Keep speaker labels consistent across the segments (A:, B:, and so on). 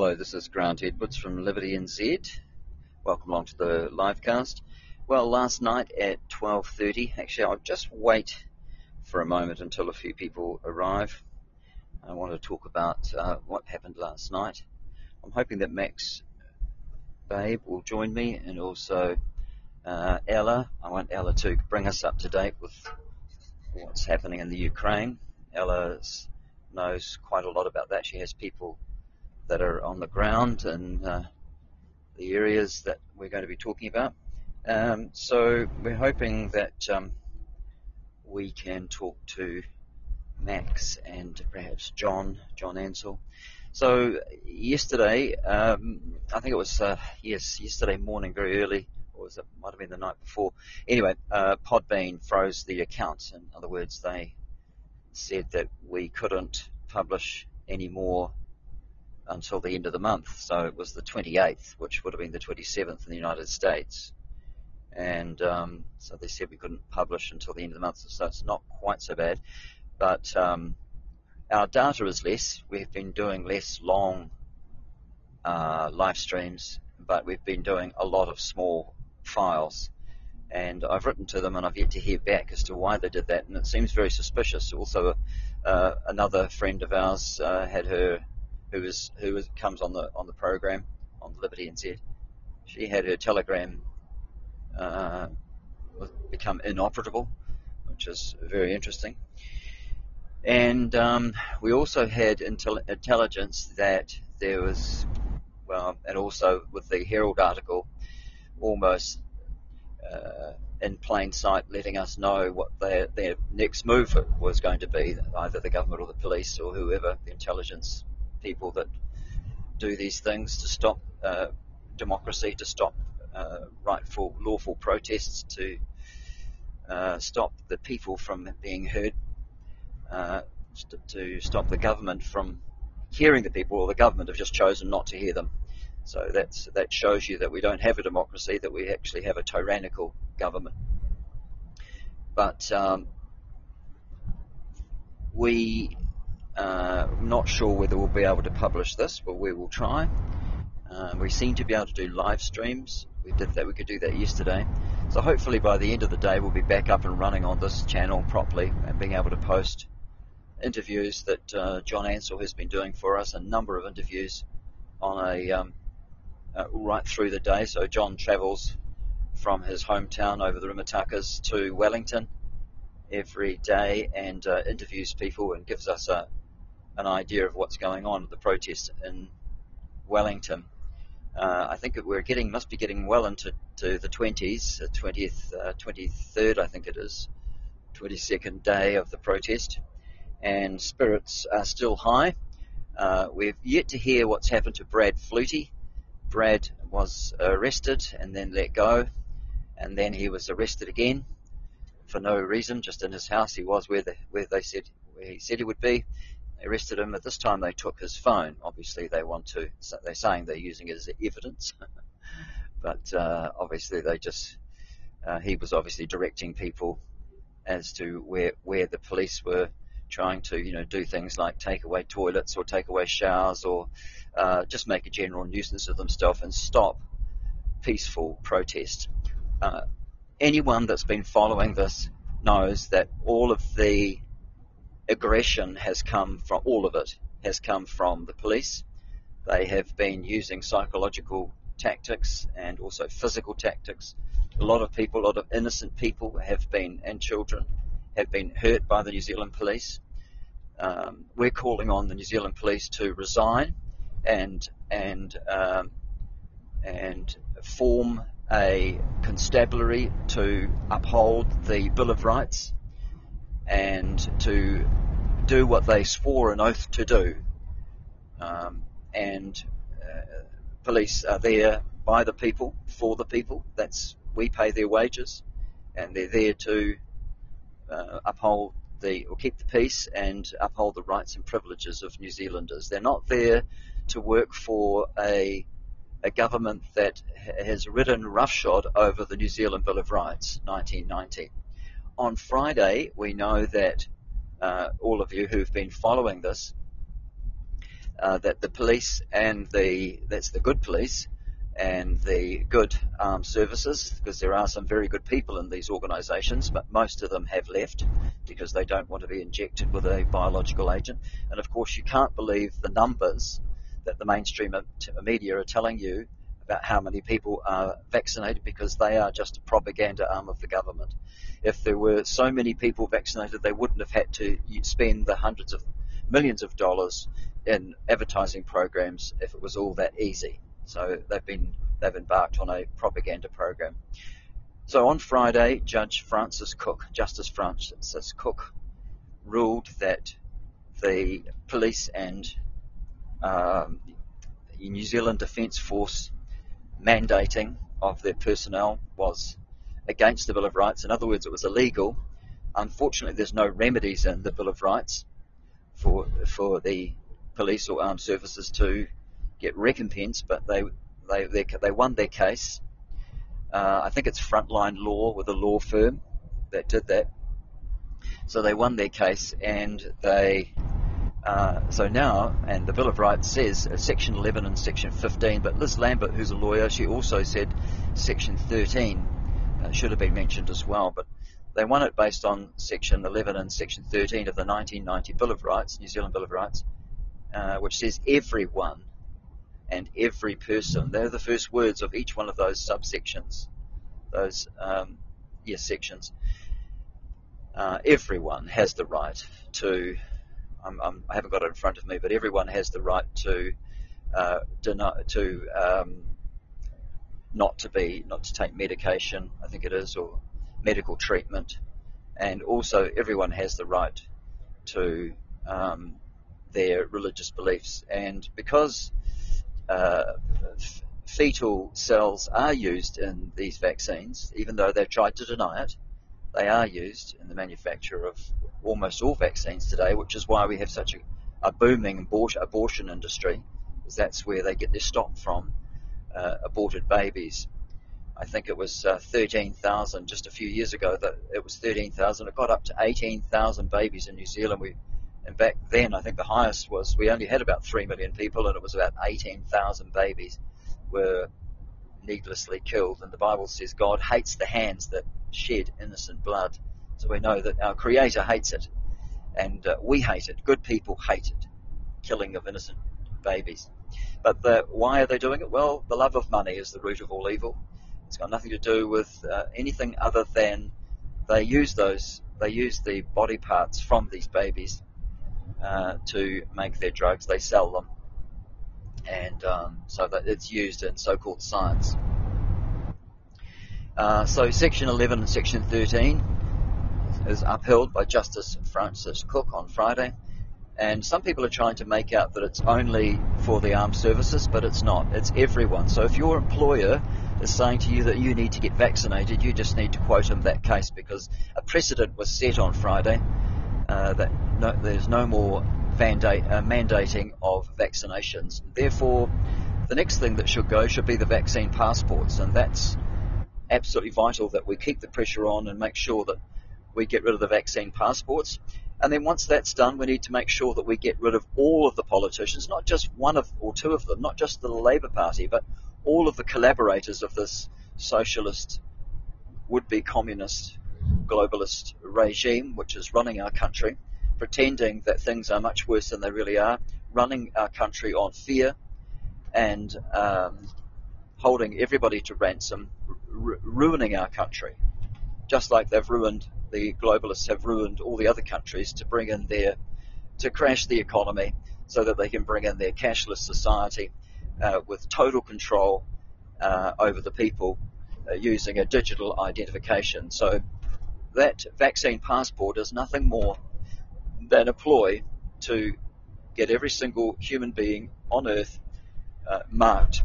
A: Hello, this is Grant Edwards from Liberty NZ. Welcome along to the livecast. Well, last night at 12:30, actually, I'll just wait for a moment until a few people arrive. I want to talk about uh, what happened last night. I'm hoping that Max Babe will join me, and also uh, Ella. I want Ella to bring us up to date with what's happening in the Ukraine. Ella knows quite a lot about that. She has people that are on the ground and uh, the areas that we're going to be talking about. Um, so we're hoping that um, we can talk to Max and perhaps John, John Ansell. So yesterday, um, I think it was uh, yes, yesterday morning, very early, or was it might have been the night before. Anyway, uh, Podbean froze the accounts. In other words, they said that we couldn't publish any more until the end of the month. So it was the 28th, which would have been the 27th in the United States. And um, so they said we couldn't publish until the end of the month, so it's not quite so bad. But um, our data is less. We've been doing less long uh, live streams, but we've been doing a lot of small files. And I've written to them, and I've yet to hear back as to why they did that. And it seems very suspicious. Also, uh, another friend of ours uh, had her who is who is, comes on the on the program on Liberty NZ. She had her Telegram uh, become inoperable, which is very interesting. And um, we also had intel- intelligence that there was, well, and also with the Herald article, almost uh, in plain sight, letting us know what their, their next move was going to be, either the government or the police or whoever, the intelligence people that do these things to stop uh, democracy, to stop uh, rightful, lawful protests, to uh, stop the people from being heard, uh, to stop the government from hearing the people, or the government have just chosen not to hear them. So that's, that shows you that we don't have a democracy, that we actually have a tyrannical government. But um, we uh, not sure whether we'll be able to publish this, but we will try. Uh, we seem to be able to do live streams. We did that. We could do that yesterday. So hopefully by the end of the day, we'll be back up and running on this channel properly and being able to post interviews that uh, John Ansell has been doing for us. A number of interviews on a um, uh, right through the day. So John travels from his hometown over the Rimutakas to Wellington every day and uh, interviews people and gives us a, an idea of what's going on with the protests in Wellington. Uh, I think we're getting must be getting well into the 20s, 20th, uh, 23rd, uh, I think it is, 22nd day of the protest, and spirits are still high. Uh, we've yet to hear what's happened to Brad Flutie. Brad was arrested and then let go, and then he was arrested again for no reason, just in his house. He was where, the, where they said where he said he would be, arrested him. At this time, they took his phone. Obviously, they want to. They're saying they're using it as evidence, but uh, obviously, they just. Uh, he was obviously directing people as to where where the police were trying to, you know, do things like take away toilets or take away showers or uh, just make a general nuisance of themselves and stop peaceful protest. Uh, anyone that's been following this knows that all of the aggression has come from all of it has come from the police. They have been using psychological tactics and also physical tactics. A lot of people, a lot of innocent people have been, and children, have been hurt by the New Zealand police. Um, we're calling on the New Zealand police to resign and and um, and form a constabulary to uphold the Bill of Rights and to do what they swore an oath to do. Um, and uh, police are there by the people, for the people. That's we pay their wages, and they're there to uh, uphold the or keep the peace and uphold the rights and privileges of New Zealanders. They're not there to work for a a government that has ridden roughshod over the New Zealand Bill of Rights, 1990 on Friday, we know that uh, all of you who've been following this, uh, that the police and the that's the good police and the good armed services, because there are some very good people in these organisations, but most of them have left because they don't want to be injected with a biological agent. And of course, you can't believe the numbers that the mainstream media are telling you about how many people are vaccinated because they are just a propaganda arm of the government. If there were so many people vaccinated, they wouldn't have had to spend the hundreds of millions of dollars in advertising programs if it was all that easy. So they've been they've embarked on a propaganda program. So on Friday, Judge Francis Cooke, Justice Francis Cooke, ruled that the police and um, New Zealand Defence Force mandating of their personnel was against the Bill of Rights. In other words, it was illegal. Unfortunately, there's no remedies in the Bill of Rights for for the police or armed services to get recompense, but they they they, they won their case. Uh, I think it's Frontline Law with a law firm that did that. So they won their case, and they uh, so now, and the Bill of Rights says uh, Section 11 and Section 15, but Liz Lambert, who's a lawyer, she also said Section 13 uh, should have been mentioned as well. But they won it based on Section 11 and Section 13 of the 1990 Bill of Rights, New Zealand Bill of Rights, uh, which says everyone and every person. They're the first words of each one of those subsections, those um, yes sections. Uh, everyone has the right to I'm, I'm, I have not got it in front of me, but everyone has the right to uh, deny, to um, not to be not to take medication, I think it is, or medical treatment, and also everyone has the right to um, their religious beliefs. And because uh, f- fetal cells are used in these vaccines, even though they've tried to deny it, they are used in the manufacture of almost all vaccines today, which is why we have such a, a booming abortion, abortion industry, because that's where they get their stock from, uh, aborted babies. I think it was uh, 13,000 just a few years ago that it was 13,000. It got up to 18,000 babies in New Zealand. We, and back then, I think the highest was we only had about 3 million people, and it was about 18,000 babies were needlessly killed. And the Bible says God hates the hands that shed innocent blood. So we know that our Creator hates it, and uh, we hate it. Good people hate it, killing of innocent babies. But the, why are they doing it? Well, the love of money is the root of all evil. It's got nothing to do with uh, anything other than they use those, they use the body parts from these babies uh, to make their drugs. They sell them, and um, so that it's used in so-called science. Uh, so Section 11 and Section 13 is upheld by Justice Francis Cooke on Friday. And some people are trying to make out that it's only for the armed services, but it's not. It's everyone. So if your employer is saying to you that you need to get vaccinated, you just need to quote him that case because a precedent was set on Friday uh, that no, there's no more mandate, uh, mandating of vaccinations. Therefore, the next thing that should go should be the vaccine passports, and that's absolutely vital that we keep the pressure on and make sure that we get rid of the vaccine passports. And then once that's done, we need to make sure that we get rid of all of the politicians, not just one of or two of them, not just the Labour Party, but all of the collaborators of this socialist, would-be communist, globalist regime, which is running our country, pretending that things are much worse than they really are, running our country on fear and um, holding everybody to ransom, ruining our country, just like they've ruined the globalists have ruined all the other countries to bring in their to crash the economy so that they can bring in their cashless society uh, with total control uh, over the people uh, using a digital identification. So that vaccine passport is nothing more than a ploy to get every single human being on earth uh, marked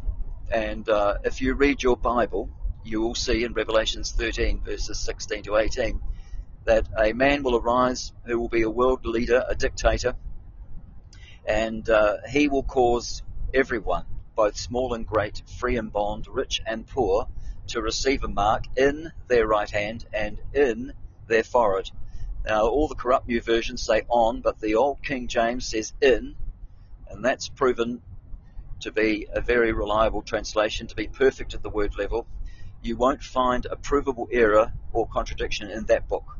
A: and uh, if you read your Bible, you will see in Revelations 13, verses 16 to 18, that a man will arise who will be a world leader, a dictator, and uh, he will cause everyone, both small and great, free and bond, rich and poor, to receive a mark in their right hand and in their forehead. Now, all the corrupt new versions say on, but the old King James says in, and that's proven to be a very reliable translation, to be perfect at the word level. You won't find a provable error or contradiction in that book,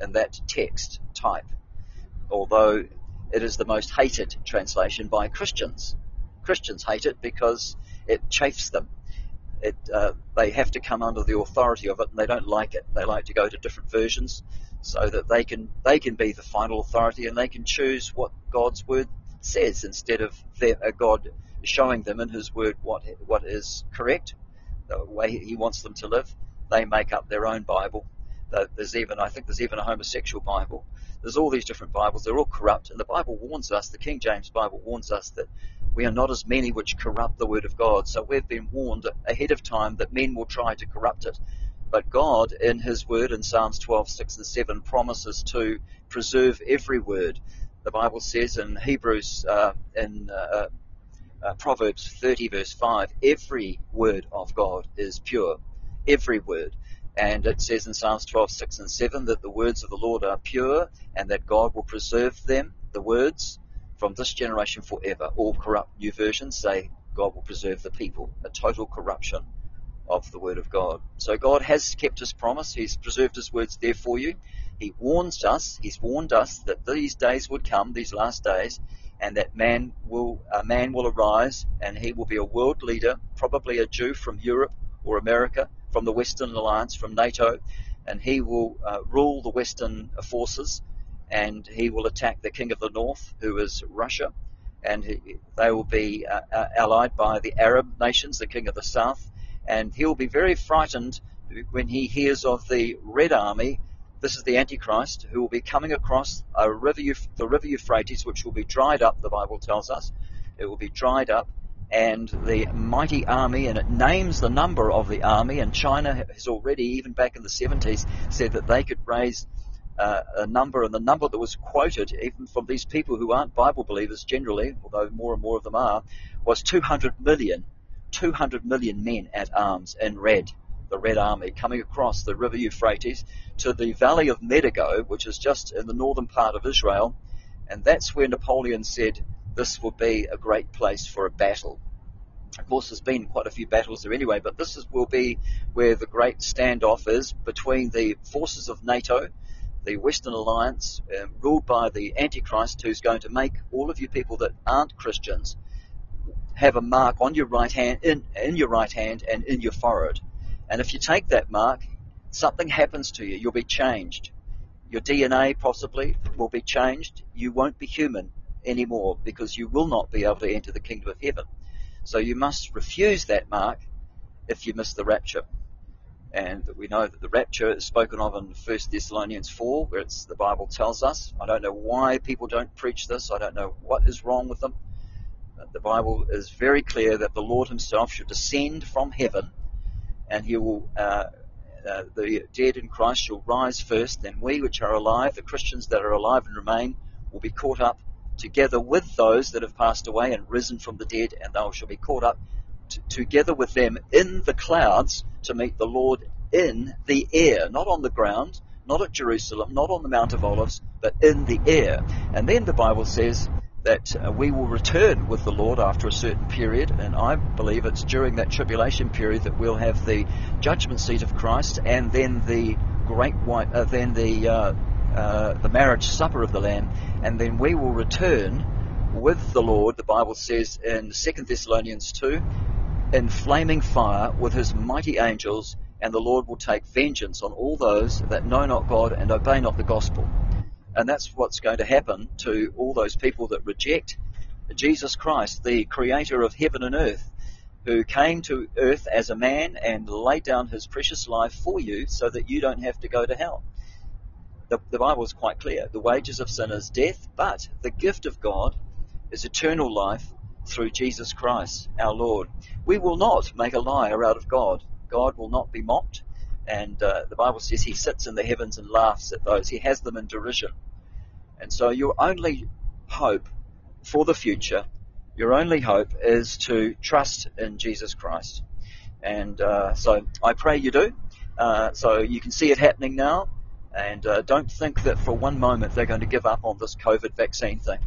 A: in that text type, although it is the most hated translation by Christians. Christians hate it because it chafes them. It, uh, they have to come under the authority of it, and they don't like it. They like to go to different versions so that they can they can be the final authority and they can choose what God's word says instead of their, God showing them in His word what what is correct, the way He wants them to live. They make up their own Bible. There's even I think there's even a homosexual Bible. There's all these different Bibles. They're all corrupt, and the Bible warns us. The King James Bible warns us that we are not as many which corrupt the word of God. So we've been warned ahead of time that men will try to corrupt it. But God, in His Word in Psalms 12, 6 and 7, promises to preserve every word. The Bible says in Hebrews, uh, in uh, uh, Proverbs 30, verse 5, every word of God is pure. Every word. And it says in Psalms 12, 6 and 7 that the words of the Lord are pure and that God will preserve them, the words, from this generation forever. All corrupt new versions say God will preserve the people. A total corruption of the word of God. So God has kept his promise. He's preserved his words there for you. He warns us, he's warned us that these days would come, these last days, and that man will a man will arise and he will be a world leader, probably a Jew from Europe or America, from the Western Alliance, from NATO, and he will uh, rule the Western forces and he will attack the king of the north, who is Russia, and he, they will be uh, uh, allied by the Arab nations, the king of the south, and he will be very frightened when he hears of the Red Army. This is the Antichrist who will be coming across a river, the river Euphrates, which will be dried up. The Bible tells us it will be dried up, and the mighty army, and it names the number of the army. And China has already, even back in the 70s, said that they could raise uh, a number, and the number that was quoted, even from these people who aren't Bible believers generally, although more and more of them are, was 200 million. 200 million men at arms in red, the Red Army, coming across the river Euphrates to the valley of Megiddo, which is just in the northern part of Israel, and that's where Napoleon said this would be a great place for a battle. Of course, there's been quite a few battles there anyway, but this is, will be where the great standoff is between the forces of NATO the Western Alliance, um, ruled by the Antichrist, who's going to make all of you people that aren't Christians have a mark on your right hand, in, in your right hand, and in your forehead. And if you take that mark, something happens to you. You'll be changed. Your DNA possibly will be changed. You won't be human anymore because you will not be able to enter the kingdom of heaven. So you must refuse that mark if you miss the rapture and we know that the rapture is spoken of in 1 Thessalonians 4, where it's, the Bible tells us. I don't know why people don't preach this. I don't know what is wrong with them. The Bible is very clear that the Lord Himself should descend from heaven, and He will. Uh, uh, the dead in Christ shall rise first, then we which are alive, the Christians that are alive and remain, will be caught up together with those that have passed away and risen from the dead, and they shall be caught up t- together with them in the clouds to meet the Lord in the air, not on the ground, not at Jerusalem, not on the Mount of Olives, but in the air. And then the Bible says that uh, we will return with the Lord after a certain period, and I believe it's during that tribulation period that we'll have the judgment seat of Christ, and then the great white, uh, then the uh, uh the marriage supper of the Lamb, and then we will return with the Lord. The Bible says in 2 Thessalonians 2, in flaming fire with his mighty angels, and the Lord will take vengeance on all those that know not God and obey not the gospel. And that's what's going to happen to all those people that reject Jesus Christ, the creator of heaven and earth, who came to earth as a man and laid down his precious life for you so that you don't have to go to hell. The, the Bible is quite clear. The wages of sin is death, but the gift of God is eternal life through Jesus Christ, our Lord. We will not make a liar out of God. God will not be mocked. And uh, the Bible says he sits in the heavens and laughs at those. He has them in derision. And so your only hope for the future, your only hope is to trust in Jesus Christ. And uh, so I pray you do. Uh, so you can see it happening now. And uh, don't think that for one moment they're going to give up on this COVID vaccine thing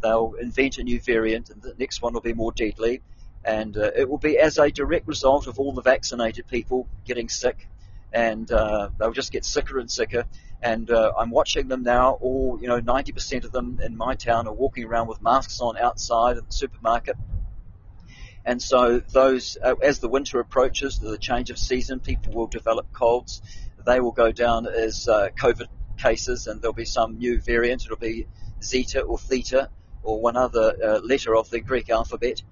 A: they'll invent a new variant, and the next one will be more deadly. And uh, it will be as a direct result of all the vaccinated people getting sick, and uh, they'll just get sicker and sicker. And uh, I'm watching them now. All you know, 90% of them in my town are walking around with masks on outside of the supermarket. And so those, uh, as the winter approaches, the change of season, people will develop colds. They will go down as uh, COVID cases, and there'll be some new variant. It'll be Zeta or Theta or one other uh, letter of the Greek alphabet,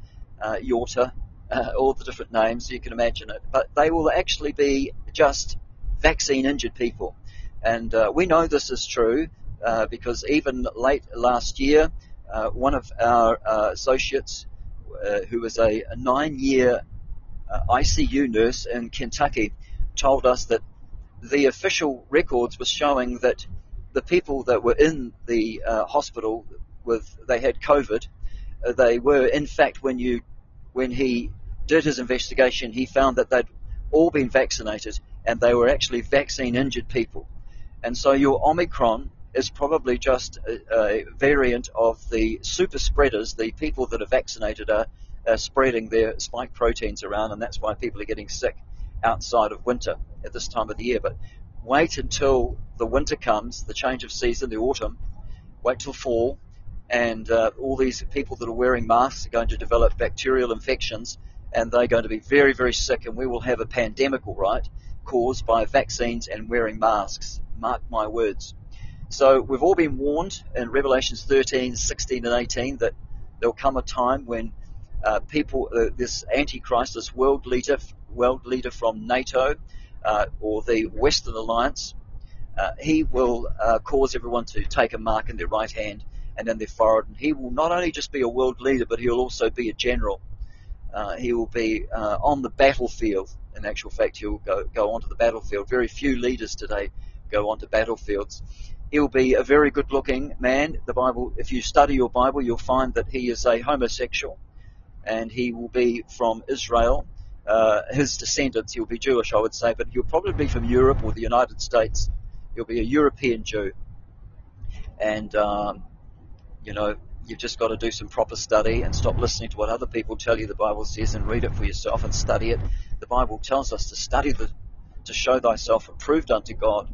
A: Iota, uh, all the different names you can imagine it. But they will actually be just vaccine injured people, and uh, we know this is true uh, because even late last year, uh, one of our associates, who was a, a nine-year ICU nurse in Kentucky, told us that the official records were showing that the people that were in the uh, hospital with they had COVID, uh, they were in fact when you when he did his investigation, he found that they'd all been vaccinated and they were actually vaccine injured people. And so your Omicron is probably just a, a variant of the super spreaders, the people that are vaccinated are, are spreading their spike proteins around, and that's why people are getting sick outside of winter at this time of the year. But wait until the winter comes, the change of season, the autumn, wait till fall, and uh, all these people that are wearing masks are going to develop bacterial infections, and they're going to be very, very sick, and we will have a pandemic, all right, caused by vaccines and wearing masks. Mark my words. So we've all been warned in Revelations 13, 16, and 18 that there'll come a time when uh, people, uh, this Antichrist, this world leader, world leader from NATO, uh, or the Western Alliance, uh, he will uh, cause everyone to take a mark in their right hand and in their forehead. And he will not only just be a world leader, but he'll also be a general. Uh, he will be uh, on the battlefield. In actual fact, he'll go, go onto the battlefield. Very few leaders today go onto battlefields. He'll be a very good looking man. The Bible, if you study your Bible, you'll find that he is a homosexual and he will be from Israel uh, his descendants. He'll be Jewish, I would say, but he'll probably be from Europe or the United States. He'll be a European Jew. And, um, you know, you've just got to do some proper study and stop listening to what other people tell you the Bible says and read it for yourself and study it. The Bible tells us to study the, to show thyself approved unto God.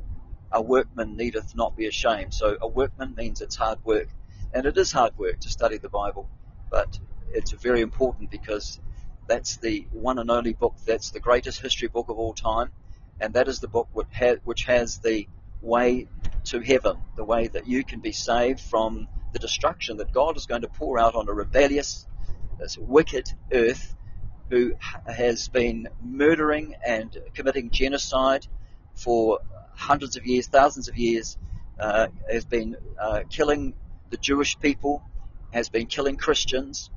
A: A workman needeth not be ashamed. So a workman means it's hard work. And it is hard work to study the Bible, but it's very important because that's the one and only book that's the greatest history book of all time, and that is the book which, ha- which has the way to heaven, the way that you can be saved from the destruction that God is going to pour out on a rebellious, this wicked earth who has been murdering and committing genocide for hundreds of years, thousands of years, uh, has been uh, killing the Jewish people, has been killing Christians,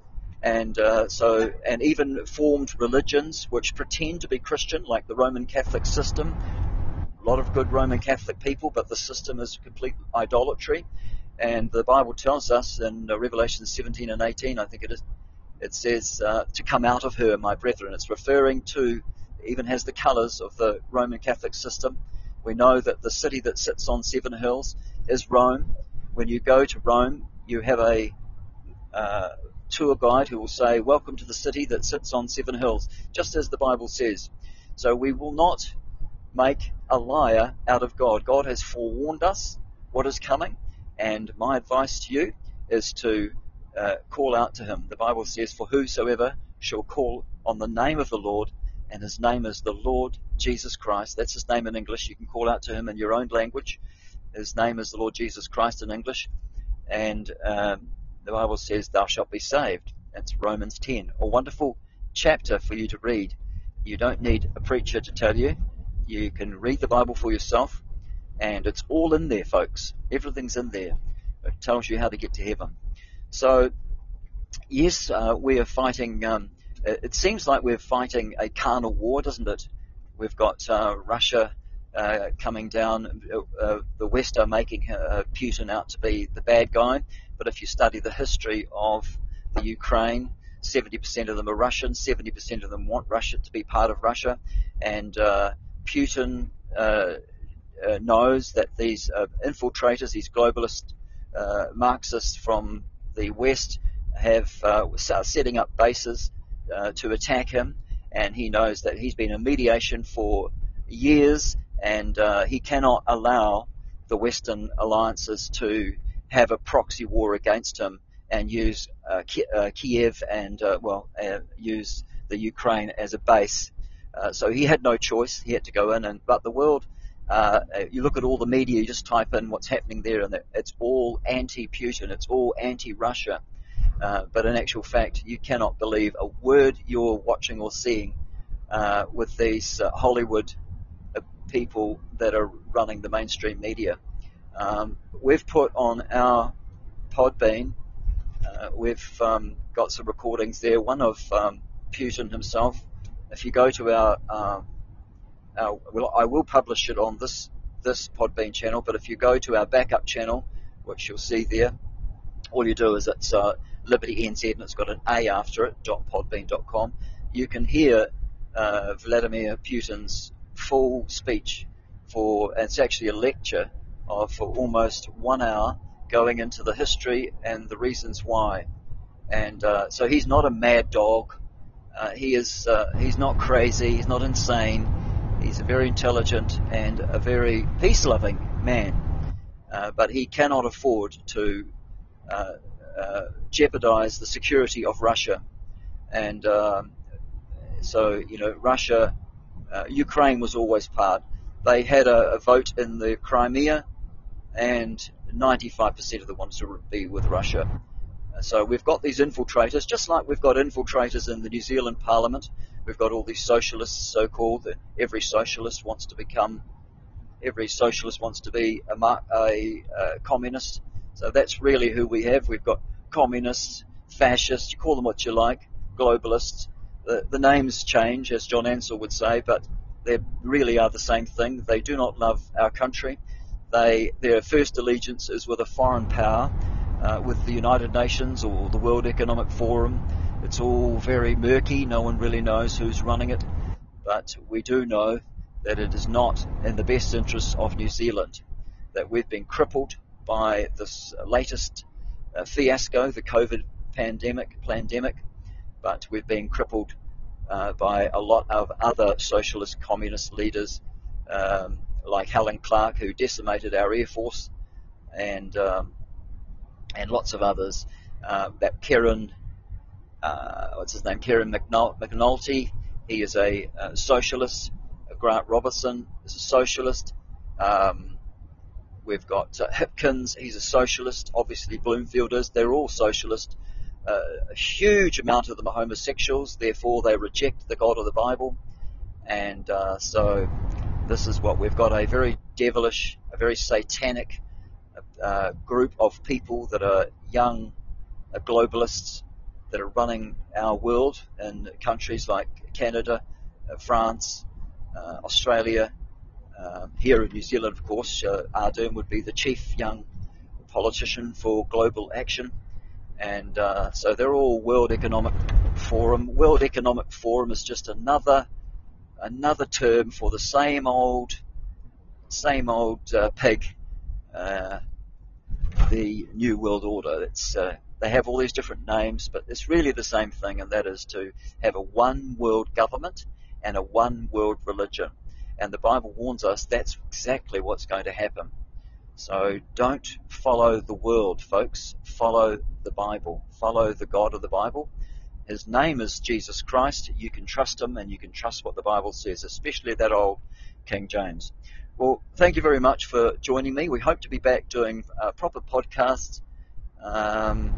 A: and uh, so and even formed religions which pretend to be Christian, like the Roman Catholic system. A lot of good Roman Catholic people, but the system is complete idolatry. And the Bible tells us in uh, Revelation 17 and 18, I think it is, it says uh, to come out of her, my brethren. It's referring to, even has the colours of the Roman Catholic system. We know that the city that sits on seven hills is Rome. When you go to Rome, you have a uh, tour guide who will say, Welcome to the city that sits on seven hills, just as the Bible says. So we will not make a liar out of God. God has forewarned us what is coming, and my advice to you is to uh, call out to him. The Bible says, For whosoever shall call on the name of the Lord, and his name is the Lord Jesus Christ. That's his name in English. You can call out to him in your own language. His name is the Lord Jesus Christ in English. And um, the Bible says, Thou shalt be saved. That's Romans 10. A wonderful chapter for you to read. You don't need a preacher to tell you. You can read the Bible for yourself, and it's all in there, folks. Everything's in there. It tells you how to get to heaven. So, yes, uh, we are fighting. Um, it seems like we're fighting a carnal war, doesn't it? We've got uh, Russia uh, coming down. Uh, the West are making uh, Putin out to be the bad guy. But if you study the history of the Ukraine, 70% of them are Russian, 70% of them want Russia to be part of Russia, and uh, Putin uh, uh, knows that these uh, infiltrators, these globalist uh, Marxists from the West have uh, setting up bases uh, to attack him, and he knows that he's been in mediation for years, and uh, he cannot allow the Western alliances to have a proxy war against him and use uh, uh, Kiev and uh, well use the Ukraine as a base. so he had no choice; he had to go in. And but the world, you look at all the media, you just type in what's happening there, and it's all anti-Putin, it's all anti-Russia. Uh, but in actual fact, you cannot believe a word you're watching or seeing uh, with these uh, Hollywood people that are running the mainstream media. Um, we've put on our Podbean, uh, we've um, got some recordings there, one of um, Putin himself. If you go to our, uh, well, I will publish it on this this Podbean channel, but if you go to our backup channel, which you'll see there, all you do is it's uh, Liberty NZ and it's got an A after it, .podbean.com. You can hear uh, Vladimir Putin's full speech for, it's actually a lecture of, for almost one hour going into the history and the reasons why. And uh, so he's not a mad dog. Uh, he is. Uh, he's not crazy. He's not insane. He's a very intelligent and a very peace-loving man. Uh, but he cannot afford to uh, uh, jeopardize the security of Russia. And um, so, you know, Russia, Ukraine was always part. They had a, a vote in the Crimea and 95% of them want to be with Russia. Uh, so we've got these infiltrators, just like we've got infiltrators in the New Zealand Parliament. We've got all these socialists, so-called. Every socialist wants to become, every socialist wants to be a, a, a communist. So that's really who we have. We've got communists, fascists, you call them what you like, globalists. The, the names change, as John Ansell would say, but they really are the same thing. They do not love our country. They, their first allegiance is with a foreign power, uh, with the United Nations or the World Economic Forum. It's all very murky. No one really knows who's running it. But we do know that it is not in the best interests of New Zealand. That we've been crippled by this latest uh, fiasco, the COVID pandemic, pandemic, but we've been crippled uh, by a lot of other socialist communist leaders um, like Helen Clark, who decimated our air force, and um, and lots of others. Uh, that Kieran, uh, what's his name? Kieran McAnulty. He is a, socialist. Grant Robertson is a socialist. Um, we've got uh, Hipkins. He's a socialist. Obviously, Bloomfield is. They're all socialist. Uh, a huge amount of them are homosexuals. Therefore, they reject the God of the Bible. And uh, so this is what we've got a very devilish, a very satanic uh, group of people that are young uh, globalists that are running our world in countries like Canada, uh, France, uh, Australia, um, here in New Zealand, of course. Uh, Ardern would be the chief young politician for global action. And uh, so they're all World Economic Forum. World Economic Forum is just another another term for the same old, same old uh, pig, uh, the New World Order. It's, uh, they have all these different names, but it's really the same thing, and that is to have a one world government and a one world religion. And the Bible warns us that's exactly what's going to happen. So don't follow the world, folks. Follow the Bible. Follow the God of the Bible his name is Jesus Christ. You can trust him and you can trust what the Bible says, especially that old King James. Well, thank you very much for joining me. We hope to be back doing uh, proper podcasts. Um,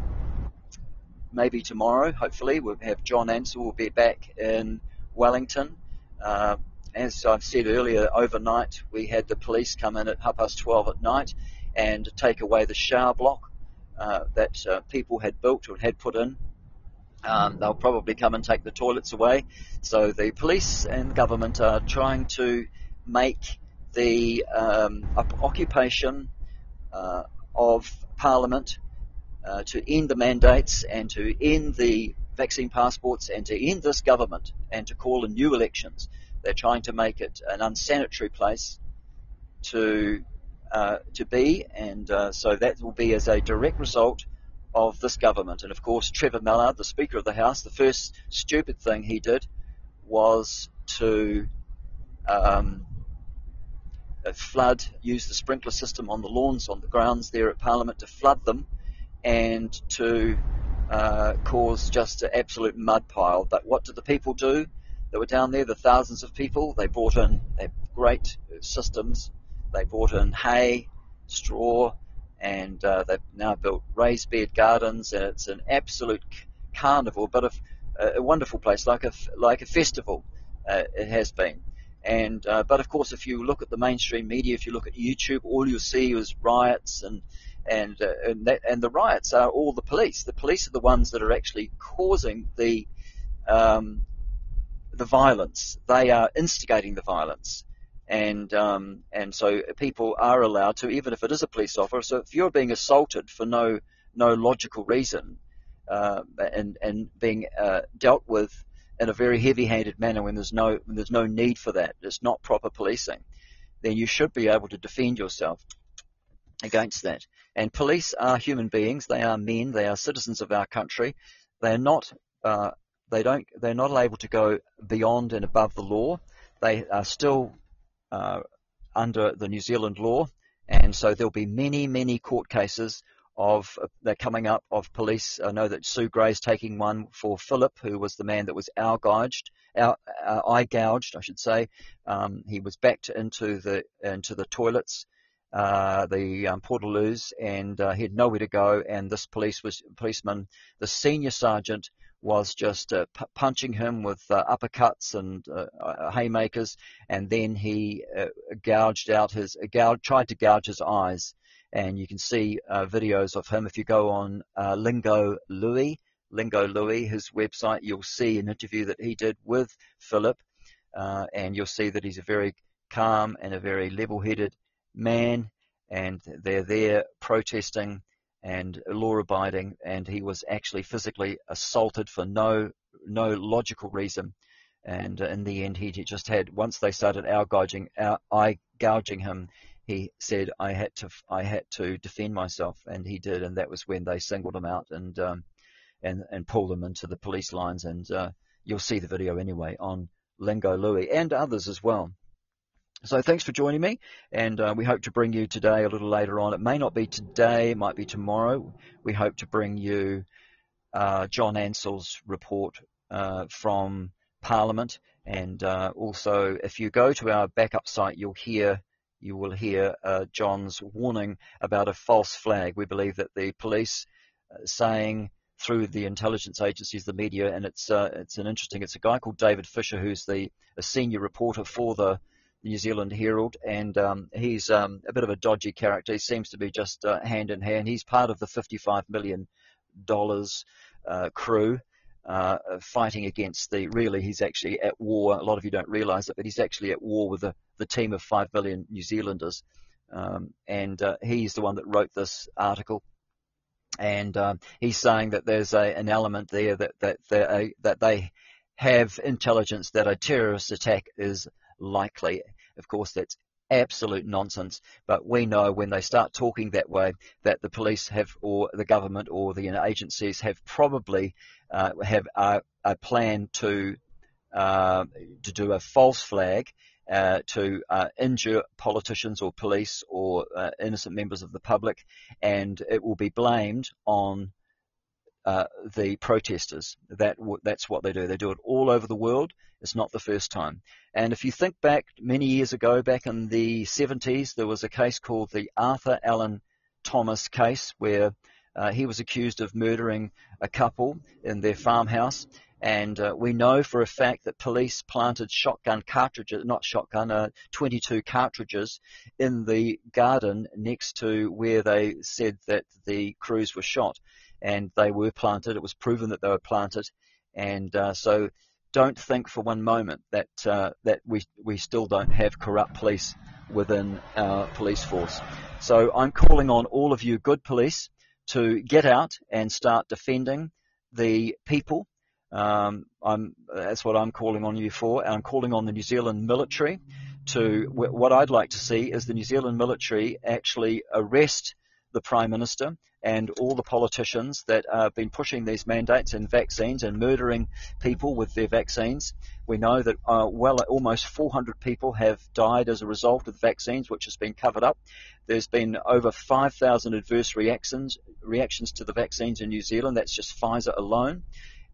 A: maybe tomorrow, hopefully. We'll have John Ansell will be back in Wellington. Uh, as I've said earlier, overnight we had the police come in at half past 12 at night and take away the shower block uh, that uh, people had built or had put in um, they'll probably come and take the toilets away. So the police and government are trying to make the um, occupation uh, of Parliament uh, to end the mandates and to end the vaccine passports and to end this government and to call in new elections. They're trying to make it an unsanitary place to uh, to be, and uh, so that will be as a direct result of this government. And of course, Trevor Mallard, the Speaker of the House, the first stupid thing he did was to um, uh, flood, use the sprinkler system on the lawns, on the grounds there at Parliament to flood them and to uh, cause just an absolute mud pile. But what did the people do that were down there? The thousands of people, they brought in great systems. They brought in hay, straw, and uh, they've now built raised bed gardens, and it's an absolute carnival, but a, a wonderful place, like a like a festival. Uh, it has been. And uh, but of course, if you look at the mainstream media, if you look at YouTube, all you'll see is riots and and uh, and, that, and, the riots are all the police. The police are the ones that are actually causing the um, the violence. They are instigating the violence, and um, and so people are allowed to, even if it is a police officer. So if you're being assaulted for no no logical reason, uh, and and being uh, dealt with in a very heavy-handed manner when there's no when there's no need for that. It's not proper policing. Then you should be able to defend yourself against that. And police are human beings. They are men. They are citizens of our country. They are not. Uh, they don't. They're not able to go beyond and above the law. They are still uh, under the New Zealand law, and so there'll be many, many court cases of uh, coming up of police. I know that Sue Grey's taking one for Philip, who was the man that was eye gouged, our, uh, eye gouged, I should say. Um, he was backed into the into the toilets, uh, the um, portaloos, and uh, he had nowhere to go. And this police was policeman, the senior sergeant, was just uh, punching him with uh, uppercuts and uh, uh haymakers, and then he gouged out his gouged, tried to gouge his eyes and you can see videos of him. If you go on Lingo Louis, Lingo Louis, his website, you'll see an interview that he did with Philip, and you'll see that he's a very calm and a very level-headed man, and they're there protesting and law-abiding, and he was actually physically assaulted for no no logical reason. And in the end, he just had once they started eye gouging, our eye gouging him, he said I had to I had to defend myself, and he did, and that was when they singled him out and um, and and pulled him into the police lines. And uh, you'll see the video anyway on Lingo Louis and others as well. So thanks for joining me, and uh, we hope to bring you today a little later on. It may not be today, it might be tomorrow. We hope to bring you uh, John Ansell's report uh, from Parliament, and uh, also if you go to our backup site, you'll hear you will hear uh, John's warning about a false flag. We believe that the police uh, saying through the intelligence agencies, the media, and it's it's an interesting. It's a guy called David Fisher who's the a senior reporter for the New Zealand Herald, and um, he's um, a bit of a dodgy character. He seems to be just uh, hand in hand. He's part of the 55 million dollars uh, crew uh, fighting against the. Really, he's actually at war. A lot of you don't realise it, but he's actually at war with the, the team of five million New Zealanders, um, and uh, he's the one that wrote this article. And um, he's saying that there's a, an element there that that they, that they have intelligence that a terrorist attack is likely. Of course, that's absolute nonsense. But we know when they start talking that way that the police have, or the government, or the agencies have probably uh, have a, a, plan to uh, to do a false flag. Uh, to uh, injure politicians or police or uh, innocent members of the public, and it will be blamed on uh, the protesters. That that's what they do. They do it all over the world. It's not the first time. And if you think back many years ago, back in the 70s, there was a case called the Arthur Allen Thomas case, where uh, he was accused of murdering a couple in their farmhouse. And uh, we know for a fact that police planted shotgun cartridges, not shotgun, uh, 22 cartridges in the garden next to where they said that the Crewes were shot and they were planted. It was proven that they were planted, and uh, so don't think for one moment that uh, that we we still don't have corrupt police within our police force. So I'm calling on all of you good police to get out and start defending the people. Um, that's what I'm calling on you for. I'm calling on the New Zealand military to what I'd like to see is the New Zealand military actually arrest the Prime Minister and all the politicians that have been pushing these mandates and vaccines and murdering people with their vaccines. We know that uh, well, almost 400 people have died as a result of vaccines, which has been covered up. There's been over 5,000 adverse reactions reactions to the vaccines in New Zealand. That's just Pfizer alone.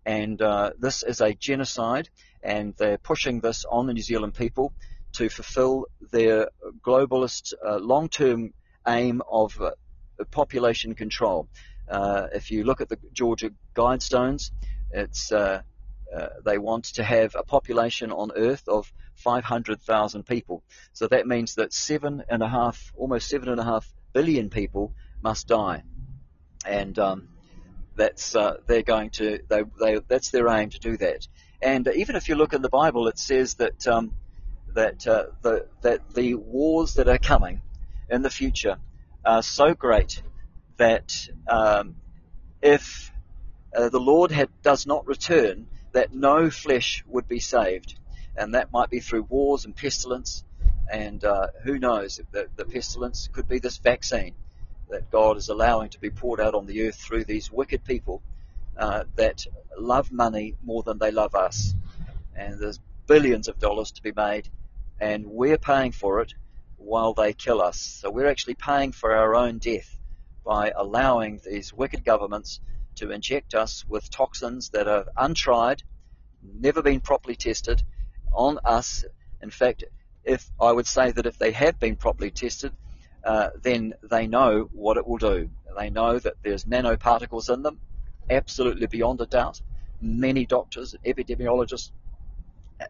A: And uh, this is a genocide, and they're pushing this on the New Zealand people to fulfill their globalist uh, long-term aim of uh, population control. Uh, if you look at the Georgia Guidestones, it's uh, uh, they want to have a population on Earth of 500,000 people. So that means that seven and a half, almost seven and a half billion people must die, and um, that's uh, they're going to they, they that's their aim to do that. And even if you look in the Bible, it says that um, that uh, the that the wars that are coming in the future are so great that um, if uh, the Lord had, does not return, that no flesh would be saved, and that might be through wars and pestilence, and uh, who knows the, the pestilence could be this vaccine that God is allowing to be poured out on the earth through these wicked people uh, that love money more than they love us, and there's billions of dollars to be made, and we're paying for it while they kill us. So we're actually paying for our own death by allowing these wicked governments to inject us with toxins that are untried, never been properly tested on us. In fact, if I would say that if they have been properly tested, uh, then they know what it will do. They know that there's nanoparticles in them, absolutely beyond a doubt. Many doctors, epidemiologists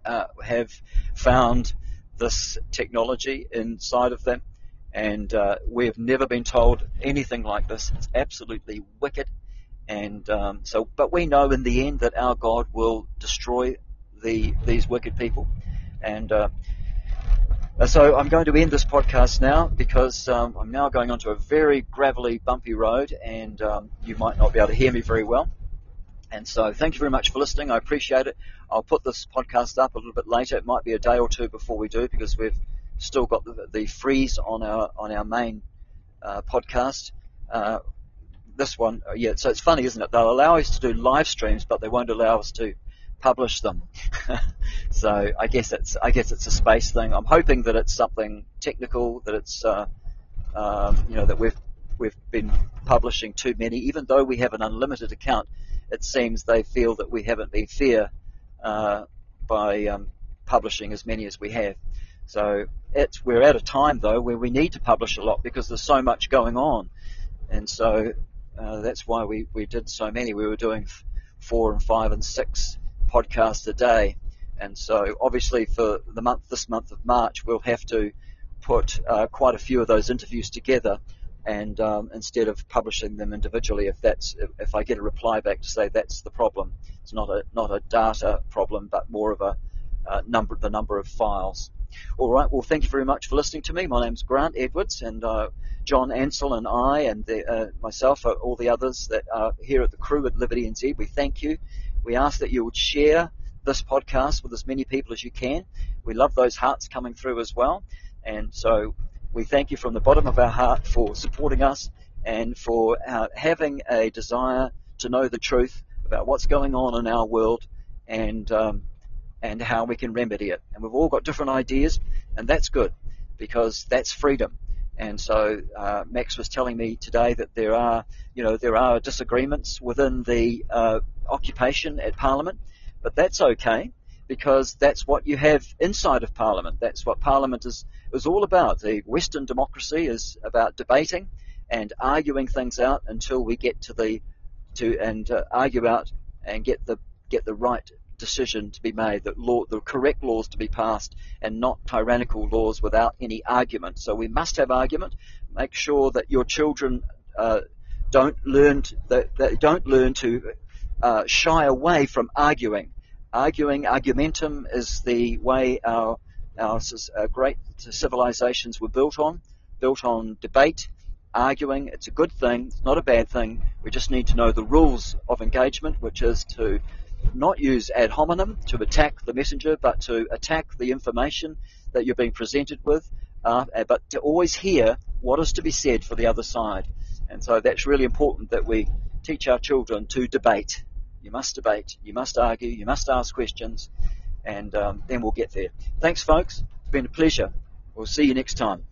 A: uh, have found this technology inside of them. And uh, we've never been told anything like this. It's absolutely wicked. And um, so, but we know in the end that our God will destroy the these wicked people. And uh, so I'm going to end this podcast now because um, I'm now going onto a very gravelly, bumpy road, and um, you might not be able to hear me very well. And so, thank you very much for listening. I appreciate it. I'll put this podcast up a little bit later. It might be a day or two before we do because we've still got the, the freeze on our on our main uh, podcast. Uh, this one, uh, yeah. So it's funny, isn't it? They'll allow us to do live streams, but they won't allow us to publish them. so I guess it's I guess it's a space thing. I'm hoping that it's something technical, that it's uh, um, you know that we've we've been publishing too many, even though we have an unlimited account it seems they feel that we haven't been fair uh, by um, publishing as many as we have. So it's, we're at a time though where we need to publish a lot because there's so much going on, and so uh, that's why we, we did so many. We were doing four and five and six podcasts a day, and so obviously for the month this month of March we'll have to put uh, quite a few of those interviews together and um, instead of publishing them individually, if that's if I get a reply back to say that's the problem, it's not a not a data problem, but more of a uh, number the number of files. All right. Well, thank you very much for listening to me. My name's Grant Edwards, and uh, John Ansell and I, and the, uh, myself, all the others that are here at the crew at Liberty NZ. We thank you. We ask that you would share this podcast with as many people as you can. We love those hearts coming through as well, and so we thank you from the bottom of our heart for supporting us and for uh, having a desire to know the truth about what's going on in our world and um, and how we can remedy it. And we've all got different ideas, and that's good because that's freedom. And so uh, Max was telling me today that there are, you know, there are disagreements within the uh, occupation at Parliament, but that's okay because that's what you have inside of Parliament. That's what Parliament is, is all about. The Western democracy is about debating and arguing things out until we get to the to and uh, argue out and get the get the right decision to be made, the law, the correct laws to be passed, and not tyrannical laws without any argument. So we must have argument. Make sure that your children uh, don't learn to, that, that don't learn to uh, shy away from arguing arguing. Argumentum is the way our, our uh, great civilizations were built on, built on debate, arguing. It's a good thing, it's not a bad thing. We just need to know the rules of engagement, which is to not use ad hominem to attack the messenger, but to attack the information that you're being presented with, uh, but to always hear what is to be said for the other side. And so that's really important that we teach our children to debate. You must debate, you must argue, you must ask questions, and um, then we'll get there. Thanks, folks. It's been a pleasure. We'll see you next time.